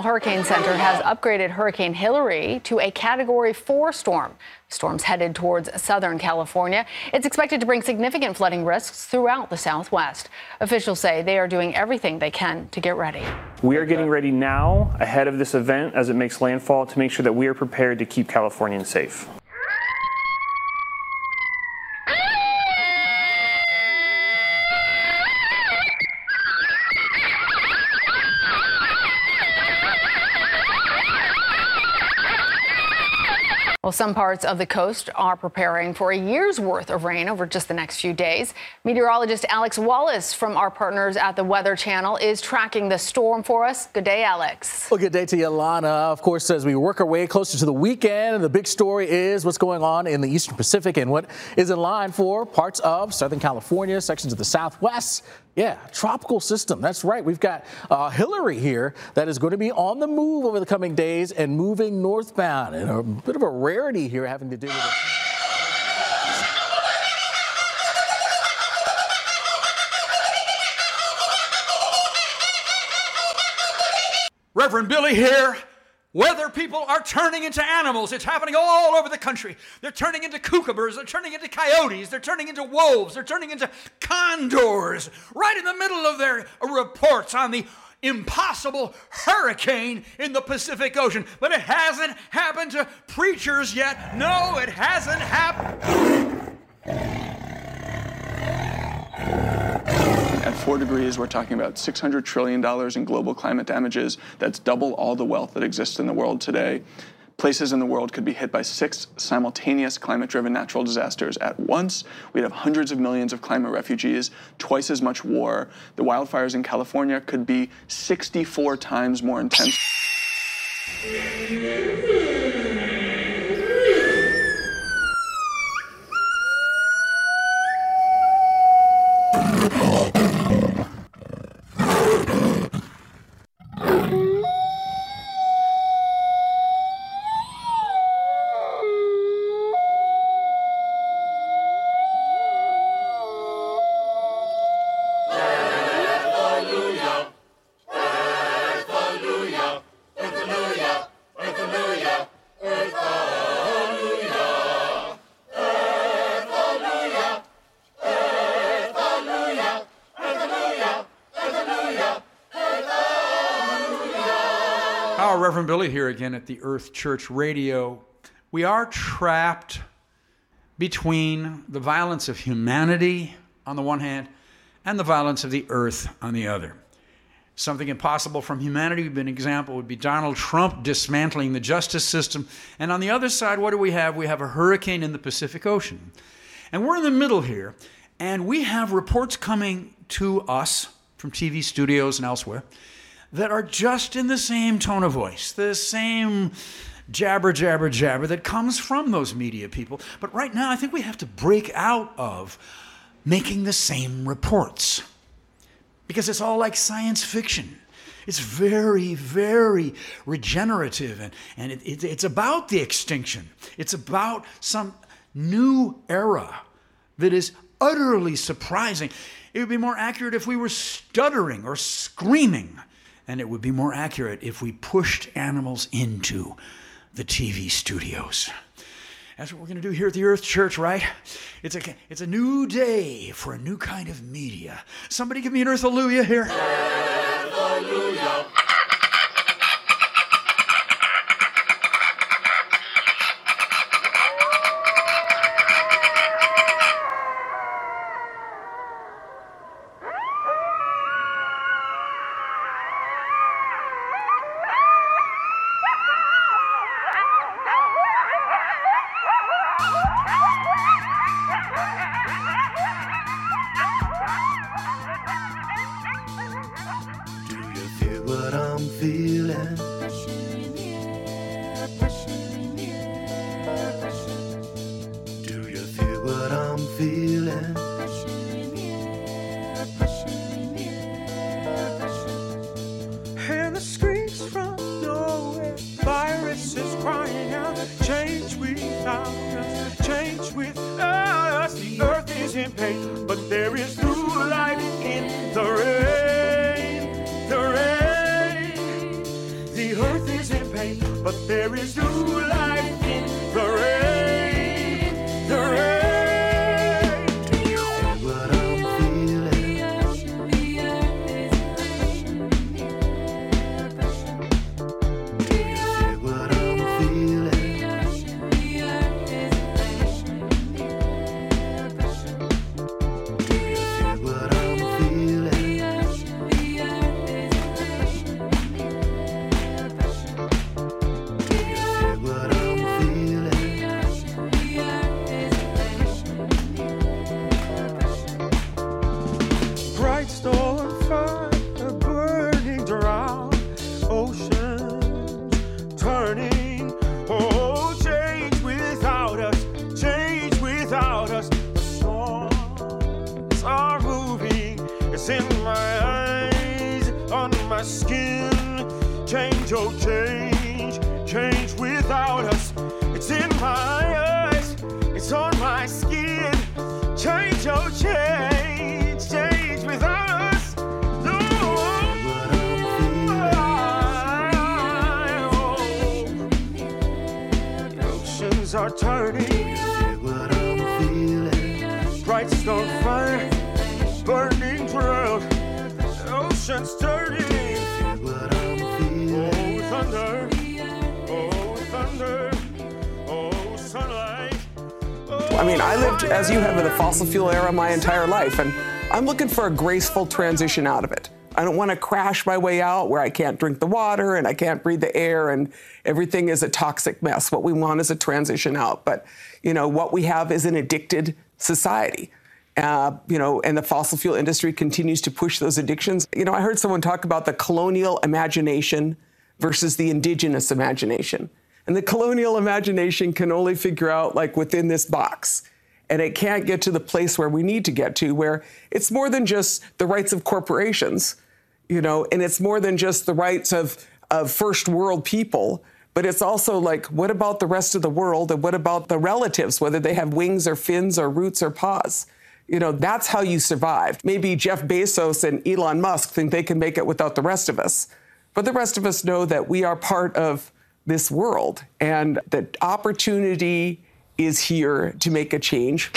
National Hurricane Center has upgraded Hurricane Hilary to a Category 4 storm. The storm's headed towards Southern California. It's expected to bring significant flooding risks throughout the Southwest. Officials say they are doing everything they can to get ready. We are getting ready now, ahead of this event as it makes landfall, to make sure that we are prepared to keep Californians safe. Well, some parts of the coast are preparing for a year's worth of rain over just the next few days. Meteorologist Alex Wallace from our partners at the Weather Channel is tracking the storm for us. Good day, Alex. Well, good day to you, Lana. Of course, as we work our way closer to the weekend, the big story is what's going on in the Eastern Pacific and what is in line for parts of Southern California, sections of the Southwest, yeah, tropical system. That's right. We've got uh, Hilary here that is going to be on the move over the coming days and moving northbound. And a bit of a rarity here having to do with it. Reverend Billy here. Weather people are turning into animals. It's happening all over the country. They're turning into kookaburras. They're turning into coyotes. They're turning into wolves. They're turning into condors. Right in the middle of their reports on the impossible hurricane in the Pacific Ocean. But it hasn't happened to preachers yet. No, it hasn't happened. At four degrees, we're talking about $600 trillion in global climate damages. That's double all the wealth that exists in the world today. Places in the world could be hit by six simultaneous climate driven natural disasters at once. We'd have hundreds of millions of climate refugees, twice as much war. The wildfires in California could be 64 times more intense. Reverend Billy here again at the Earth Church Radio. We are trapped between the violence of humanity on the one hand and the violence of the earth on the other. Something impossible from humanity would be an example would be Donald Trump dismantling the justice system. And on the other side, what do we have? We have a hurricane in the Pacific Ocean. And we're in the middle here, and we have reports coming to us from TV studios and elsewhere that are just in the same tone of voice, the same jabber, jabber, jabber that comes from those media people. But right now, I think we have to break out of making the same reports because it's all like science fiction. It's very, very regenerative, and, and it, it, it's about the extinction. It's about some new era that is utterly surprising. It would be more accurate if we were stuttering or screaming, and it would be more accurate if we pushed animals into the TV studios. That's what we're going to do here at the Earth Church, right? It's a, it's a new day for a new kind of media. Somebody give me an Earth Hallelujah here. Do Oceans are turning, Feel what I'm feeling? bright stone fire, burning drought. Oceans turning, what I'm feeling? oh thunder, oh thunder, oh sunlight. Oh, I mean, I lived, as you have, in the fossil fuel era my entire life, and I'm looking for a graceful transition out of it. I don't want to crash my way out where I can't drink the water and I can't breathe the air and everything is a toxic mess. What we want is a transition out. But, you know, what we have is an addicted society. Uh, you know, and the fossil fuel industry continues to push those addictions. You know, I heard someone talk about the colonial imagination versus the indigenous imagination. And the colonial imagination can only figure out like within this box. And it can't get to the place where we need to get to, where it's more than just the rights of corporations, you know, and it's more than just the rights of, of first world people, but it's also like, what about the rest of the world? And what about the relatives, whether they have wings or fins or roots or paws? You know, that's how you survive. Maybe Jeff Bezos and Elon Musk think they can make it without the rest of us. But the rest of us know that we are part of this world and that opportunity is here to make a change.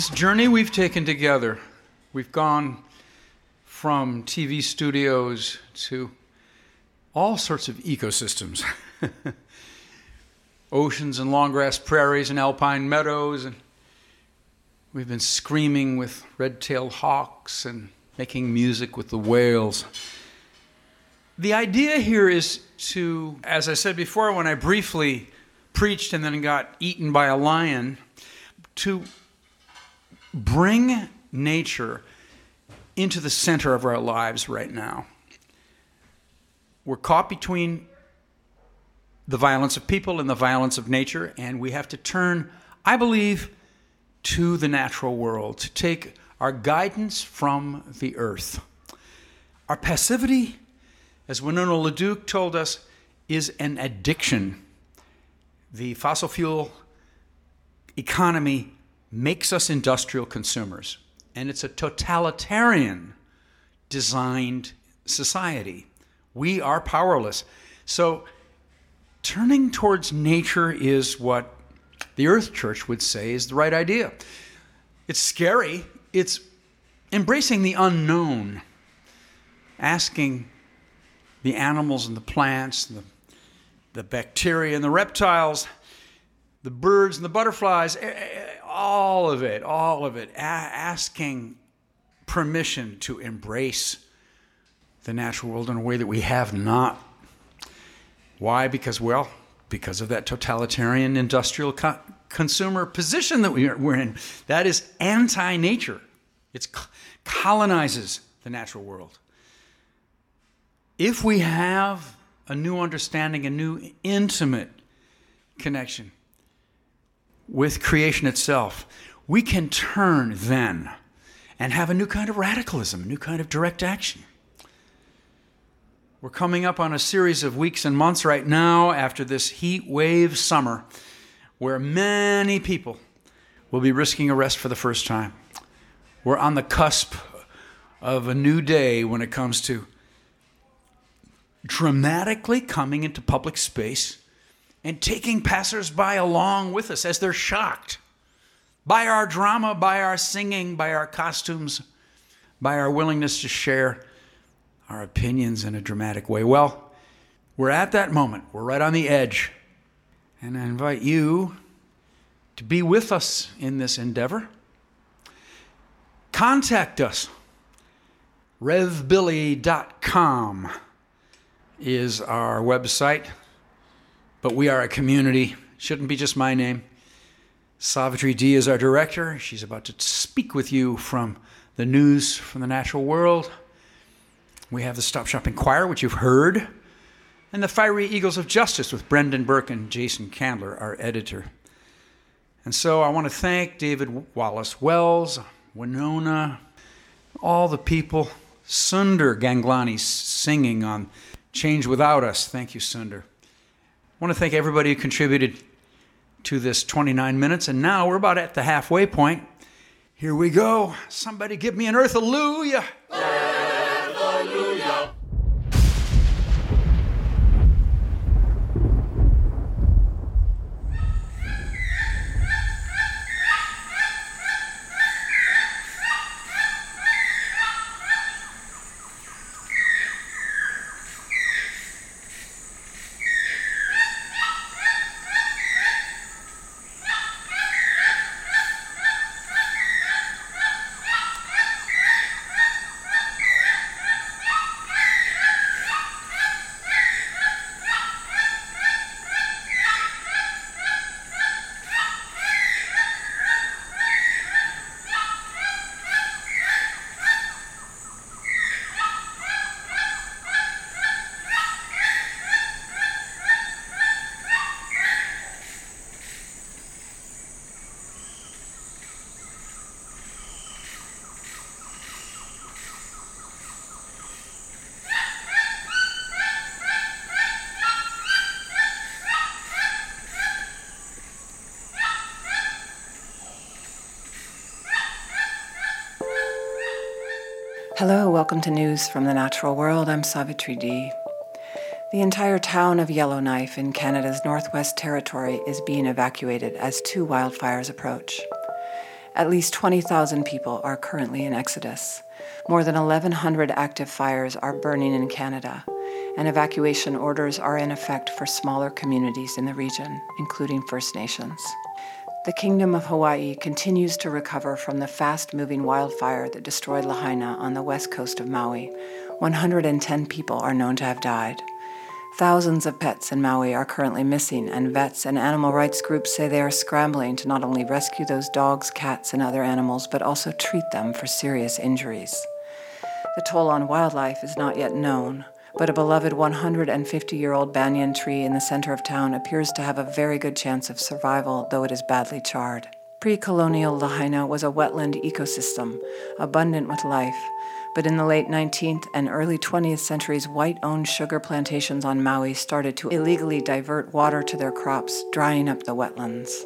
This journey we've taken together, we've gone from TV studios to all sorts of ecosystems oceans and long grass prairies and alpine meadows. And we've been screaming with red tailed hawks and making music with the whales. The idea here is to, as I said before, when I briefly preached and then got eaten by a lion, to bring nature into the center of our lives right now. We're caught between the violence of people and the violence of nature, and we have to turn, I believe, to the natural world to take our guidance from the earth. Our passivity, as Winona LaDuke told us, is an addiction. The fossil fuel economy makes us industrial consumers, and it's a totalitarian designed society. We are powerless. So, turning towards nature is what the Earth Church would say is the right idea. It's scary, it's embracing the unknown, asking the animals and the plants, and the the bacteria and the reptiles, the birds and the butterflies, all of it, all of it, a- asking permission to embrace the natural world in a way that we have not. Why? Because, well, because of that totalitarian industrial co- consumer position that we're in. That is anti nature, it colonizes the natural world. If we have a new understanding, a new intimate connection with creation itself, we can turn then and have a new kind of radicalism, a new kind of direct action. We're coming up on a series of weeks and months right now after this heat wave summer where many people will be risking arrest for the first time. We're on the cusp of a new day when it comes to dramatically coming into public space and taking passersby along with us as they're shocked by our drama, by our singing, by our costumes, by our willingness to share our opinions in a dramatic way. Well, we're at that moment. We're right on the edge. And I invite you to be with us in this endeavor. Contact us. RevBilly.com is our website, but we are a community. Shouldn't be just my name. Savitri D is our director. She's about to speak with you from the news from the natural world. We have the Stop Shopping Choir, which you've heard, and the Fiery Eagles of Justice with Brendan Burke and Jason Candler, our editor. And so I want to thank David Wallace Wells, Winona, all the people, Sunder Ganglani singing on Change Without Us. Thank you, Sundar. Want to thank everybody who contributed to this 29 minutes. And now we're about at the halfway point. Here we go. Somebody give me an earth hallelujah. Hello, welcome to News from the Natural World. I'm Savitri D. The entire town of Yellowknife in Canada's Northwest Territory is being evacuated as two wildfires approach. At least 20,000 people are currently in exodus. More than 1,100 active fires are burning in Canada, and evacuation orders are in effect for smaller communities in the region, including First Nations. The Kingdom of Hawaii continues to recover from the fast moving wildfire that destroyed Lahaina on the west coast of Maui. 110 people are known to have died. Thousands of pets in Maui are currently missing, and vets and animal rights groups say they are scrambling to not only rescue those dogs, cats, and other animals, but also treat them for serious injuries. The toll on wildlife is not yet known, but a beloved 150 year old banyan tree in the center of town appears to have a very good chance of survival, though it is badly charred. Pre colonial Lahaina was a wetland ecosystem, abundant with life, but in the late 19th and early 20th centuries, white owned sugar plantations on Maui started to illegally divert water to their crops, drying up the wetlands.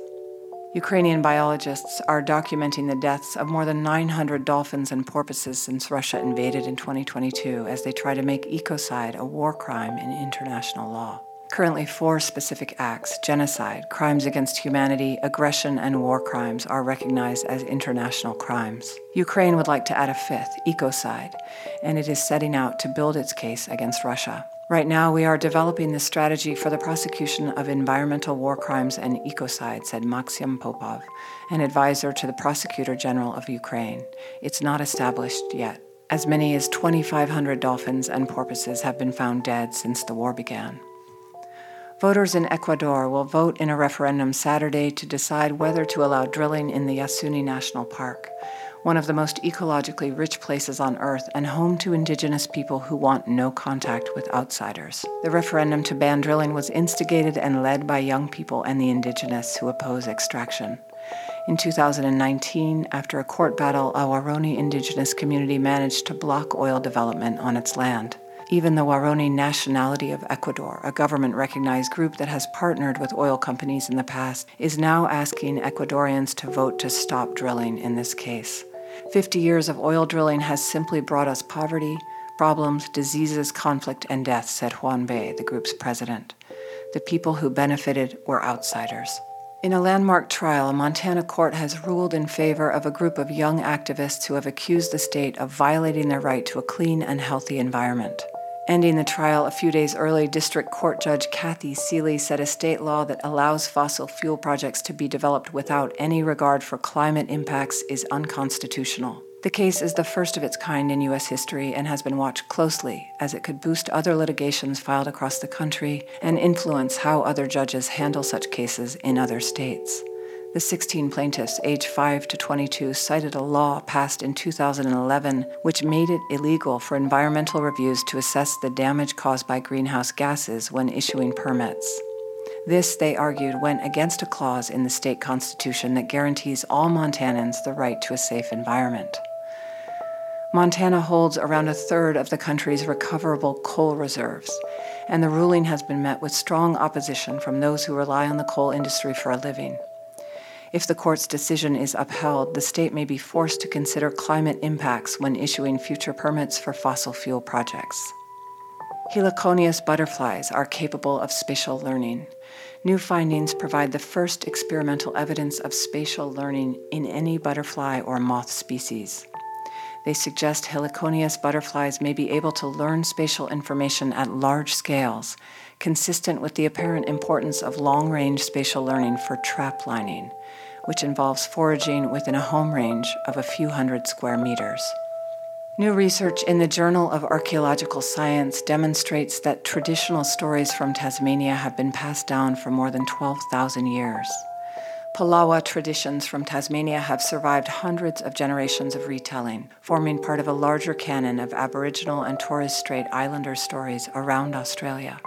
Ukrainian biologists are documenting the deaths of more than 900 dolphins and porpoises since Russia invaded in 2022 as they try to make ecocide a war crime in international law. Currently, four specific acts genocide, crimes against humanity, aggression, and war crimes are recognized as international crimes. Ukraine would like to add a fifth, ecocide, and it is setting out to build its case against Russia. Right now, we are developing the strategy for the prosecution of environmental war crimes and ecocide, said Maxim Popov, an advisor to the Prosecutor General of Ukraine. It's not established yet. As many as 2,500 dolphins and porpoises have been found dead since the war began. Voters in Ecuador will vote in a referendum Saturday to decide whether to allow drilling in the Yasuni National Park one of the most ecologically rich places on Earth and home to indigenous people who want no contact with outsiders. The referendum to ban drilling was instigated and led by young people and the indigenous who oppose extraction. In 2019, after a court battle, a Waorani indigenous community managed to block oil development on its land. Even the Waorani Nationality of Ecuador, a government recognized group that has partnered with oil companies in the past, is now asking Ecuadorians to vote to stop drilling in this case. 50 years of oil drilling has simply brought us poverty, problems, diseases, conflict, and death, said Juan Bay, the group's president. The people who benefited were outsiders. In a landmark trial, a Montana court has ruled in favor of a group of young activists who have accused the state of violating their right to a clean and healthy environment. Ending the trial a few days early, District Court Judge Kathy Seeley said a state law that allows fossil fuel projects to be developed without any regard for climate impacts is unconstitutional. The case is the first of its kind in U.S. history and has been watched closely as it could boost other litigations filed across the country and influence how other judges handle such cases in other states. The 16 plaintiffs, aged 5 to 22, cited a law passed in 2011 which made it illegal for environmental reviews to assess the damage caused by greenhouse gases when issuing permits. This, they argued, went against a clause in the state constitution that guarantees all Montanans the right to a safe environment. Montana holds around a third of the country's recoverable coal reserves, and the ruling has been met with strong opposition from those who rely on the coal industry for a living. If the court's decision is upheld, the state may be forced to consider climate impacts when issuing future permits for fossil fuel projects. Heliconius butterflies are capable of spatial learning. New findings provide the first experimental evidence of spatial learning in any butterfly or moth species. They suggest Heliconius butterflies may be able to learn spatial information at large scales, consistent with the apparent importance of long range spatial learning for trap lining which involves foraging within a home range of a few hundred square meters. New research in the Journal of Archaeological Science demonstrates that traditional stories from Tasmania have been passed down for more than 12,000 years. Palawa traditions from Tasmania have survived hundreds of generations of retelling, forming part of a larger canon of Aboriginal and Torres Strait Islander stories around Australia.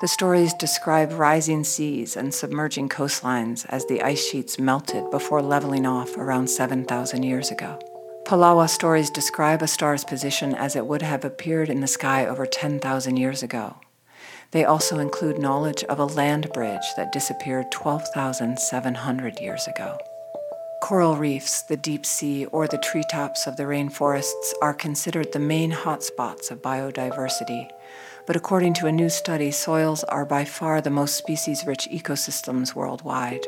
The stories describe rising seas and submerging coastlines as the ice sheets melted before leveling off around 7,000 years ago. Palawa stories describe a star's position as it would have appeared in the sky over 10,000 years ago. They also include knowledge of a land bridge that disappeared 12,700 years ago. Coral reefs, the deep sea, or the treetops of the rainforests are considered the main hotspots of biodiversity but according to a new study, soils are by far the most species rich ecosystems worldwide.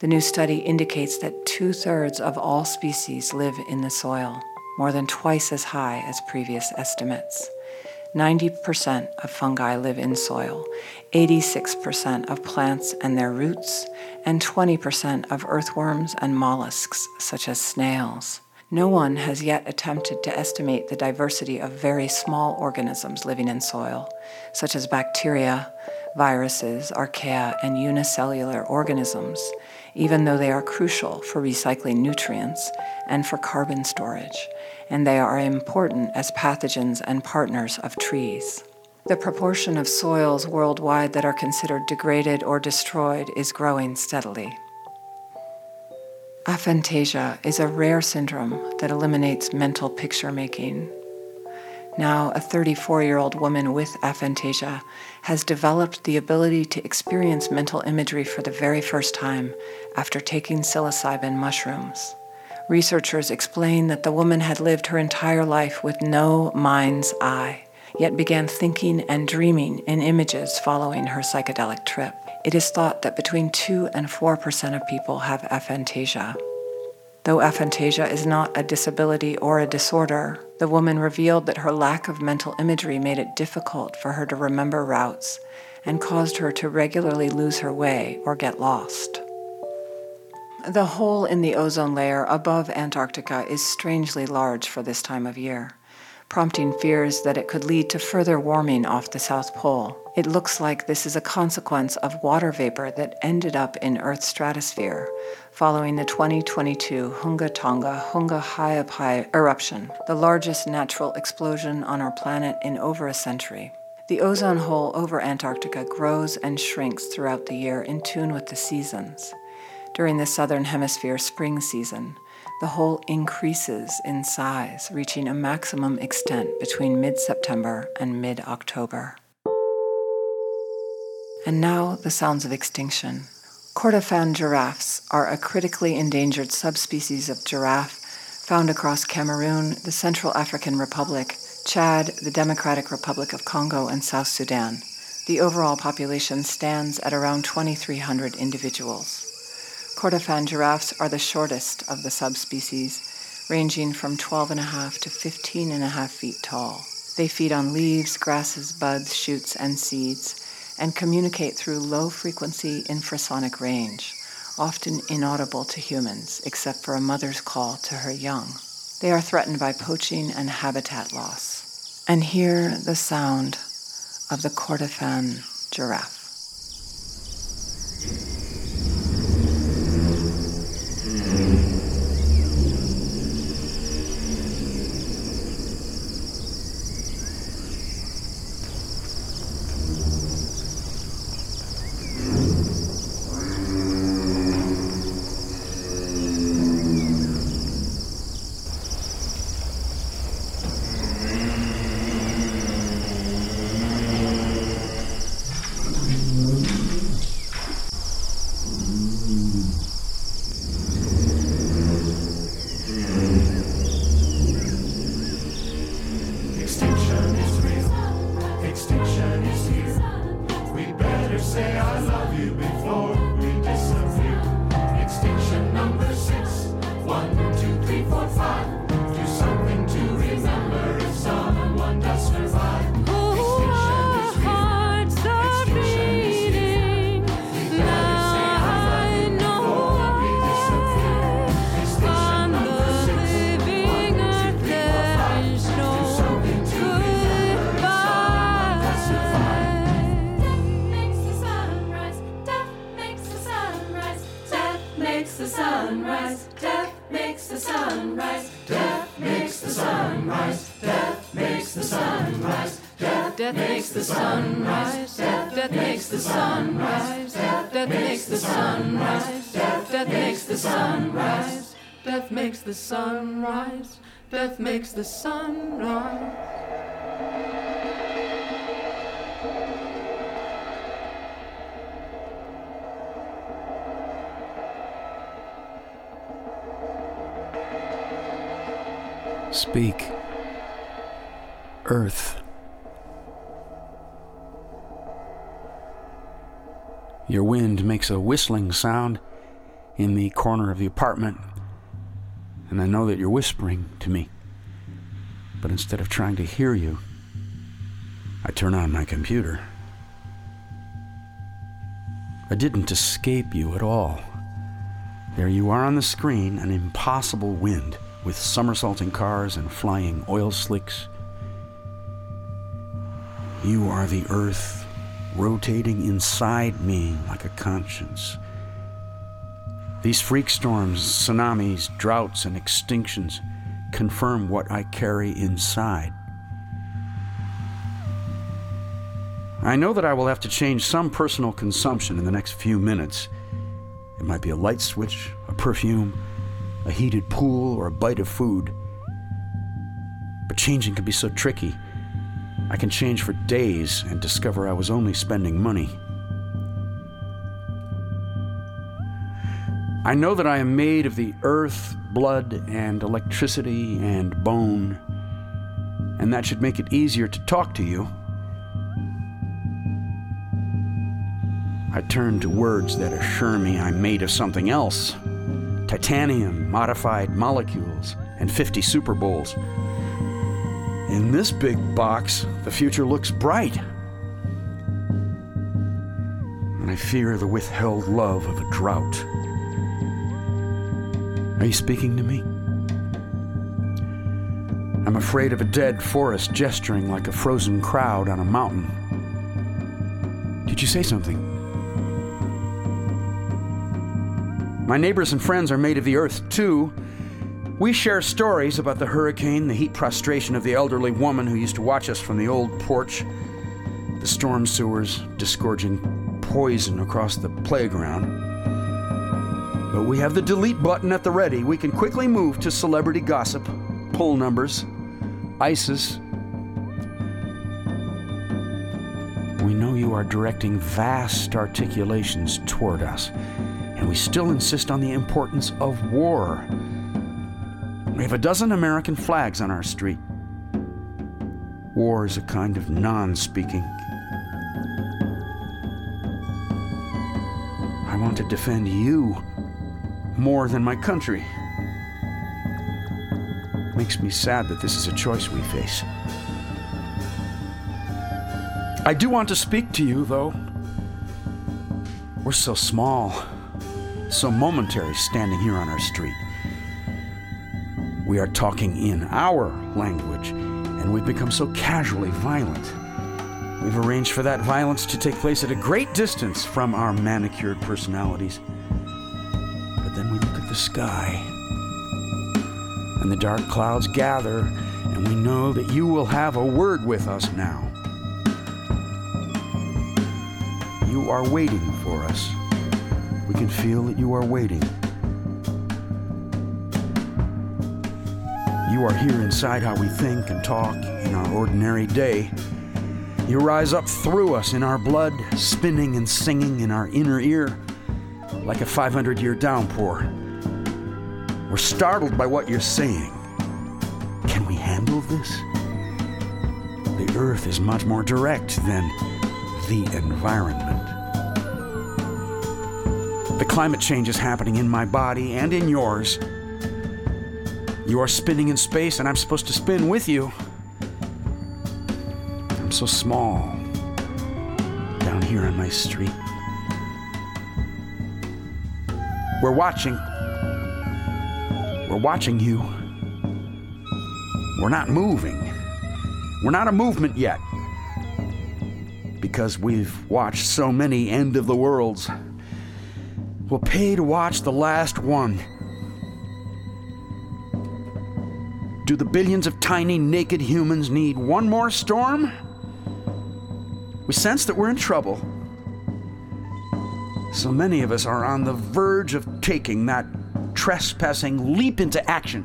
The new study indicates that two thirds of all species live in the soil, more than twice as high as previous estimates. 90% of fungi live in soil, 86% of plants and their roots, and 20% of earthworms and mollusks, such as snails. No one has yet attempted to estimate the diversity of very small organisms living in soil, such as bacteria, viruses, archaea, and unicellular organisms, even though they are crucial for recycling nutrients and for carbon storage, and they are important as pathogens and partners of trees. The proportion of soils worldwide that are considered degraded or destroyed is growing steadily. Aphantasia is a rare syndrome that eliminates mental picture making. Now, a 34 year old woman with aphantasia has developed the ability to experience mental imagery for the very first time after taking psilocybin mushrooms. Researchers explain that the woman had lived her entire life with no mind's eye, yet began thinking and dreaming in images following her psychedelic trip. It is thought that between 2 and 4% of people have aphantasia. Though aphantasia is not a disability or a disorder, the woman revealed that her lack of mental imagery made it difficult for her to remember routes and caused her to regularly lose her way or get lost. The hole in the ozone layer above Antarctica is strangely large for this time of year, prompting fears that it could lead to further warming off the South Pole. It looks like this is a consequence of water vapor that ended up in Earth's stratosphere following the 2022 Hunga Tonga Hunga Ha'apai eruption, the largest natural explosion on our planet in over a century. The ozone hole over Antarctica grows and shrinks throughout the year in tune with the seasons. During the southern hemisphere spring season, the hole increases in size, reaching a maximum extent between mid September and mid October. And now the sounds of extinction. Kordofan giraffes are a critically endangered subspecies of giraffe found across Cameroon, the Central African Republic, Chad, the Democratic Republic of Congo, and South Sudan. The overall population stands at around 2,300 individuals. Kordofan giraffes are the shortest of the subspecies, ranging from 12.5 to 15.5 feet tall. They feed on leaves, grasses, buds, shoots, and seeds, and communicate through low frequency infrasonic range, often inaudible to humans except for a mother's call to her young. They are threatened by poaching and habitat loss. And hear the sound of the Kordofan giraffe. The sunrise. Death makes the sunrise. Speak. Earth. Your wind makes a whistling sound in the corner of the apartment, and I know that you're whispering to me. But instead of trying to hear you, I turn on my computer. I didn't escape you at all. There you are on the screen, an impossible wind with somersaulting cars and flying oil slicks. You are the earth rotating inside me like a conscience. These freak storms, tsunamis, droughts, and extinctions confirm what I carry inside. I know that I will have to change some personal consumption in the next few minutes. It might be a light switch, a perfume, a heated pool, or a bite of food. But changing can be so tricky. I can change for days and discover I was only spending money. I know that I am made of the earth, blood, and electricity and bone, and that should make it easier to talk to you. I turn to words that assure me I'm made of something else titanium, modified molecules, and 50 Super Bowls. In this big box, the future looks bright. And I fear the withheld love of a drought. Are you speaking to me? I'm afraid of a dead forest gesturing like a frozen crowd on a mountain. Did you say something? My neighbors and friends are made of the earth, too. We share stories about the hurricane, the heat prostration of the elderly woman who used to watch us from the old porch, the storm sewers disgorging poison across the playground. But we have the delete button at the ready. We can quickly move to celebrity gossip, poll numbers, ISIS. We know you are directing vast articulations toward us, and we still insist on the importance of war. We have a dozen American flags on our street. War is a kind of non speaking. I want to defend you more than my country. Makes me sad that this is a choice we face. I do want to speak to you, though. We're so small, so momentary standing here on our street. We are talking in our language, and we've become so casually violent. We've arranged for that violence to take place at a great distance from our manicured personalities. The sky, and the dark clouds gather, and we know that you will have a word with us now. You are waiting for us. We can feel that you are waiting. You are here inside how we think and talk in our ordinary day. You rise up through us in our blood, spinning and singing in our inner ear like a 500 year downpour. We're startled by what you're saying. Can we handle this? The earth is much more direct than the environment. The climate change is happening in my body and in yours. You are spinning in space, and I'm supposed to spin with you. I'm so small down here on my street. We're watching. We're watching you. We're not moving. We're not a movement yet. Because we've watched so many end of the worlds. We'll pay to watch the last one. Do the billions of tiny, naked humans need one more storm? We sense that we're in trouble. So many of us are on the verge of taking that trespassing leap into action.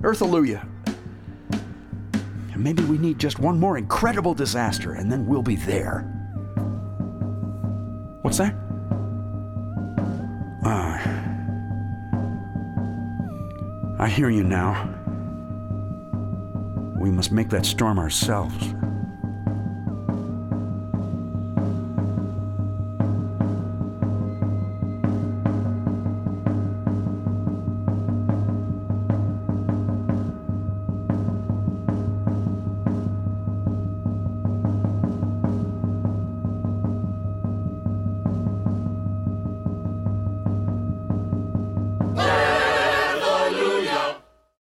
Earthalluia. And maybe we need just one more incredible disaster, and then we'll be there. What's that? Ah. I hear you now. We must make that storm ourselves.